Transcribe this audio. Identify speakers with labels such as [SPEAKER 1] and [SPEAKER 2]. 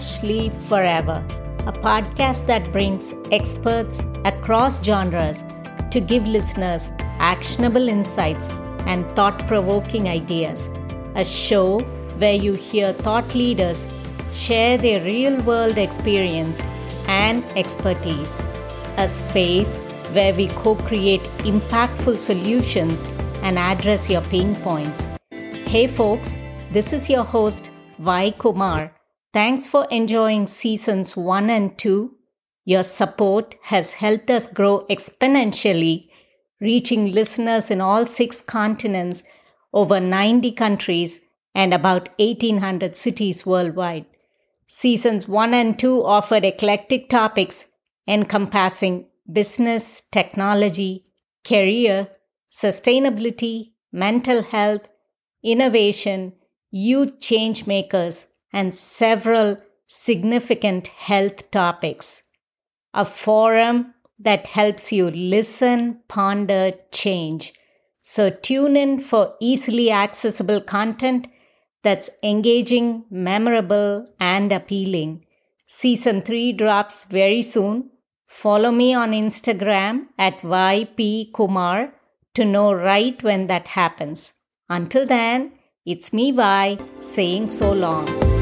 [SPEAKER 1] Stylish Forever, a podcast that brings experts across genres to give listeners actionable insights and thought provoking ideas. A show where you hear thought leaders share their real world experience and expertise. A space where we co create impactful solutions and address your pain points. Hey, folks, this is your host, Vai Kumar. Thanks for enjoying seasons 1 and 2. Your support has helped us grow exponentially, reaching listeners in all six continents, over 90 countries, and about 1800 cities worldwide. Seasons 1 and 2 offered eclectic topics encompassing business, technology, career, sustainability, mental health, innovation, youth change makers, and several significant health topics. A forum that helps you listen, ponder, change. So tune in for easily accessible content that's engaging, memorable, and appealing. Season 3 drops very soon. Follow me on Instagram at YP to know right when that happens. Until then, it's me, Vi, saying so long.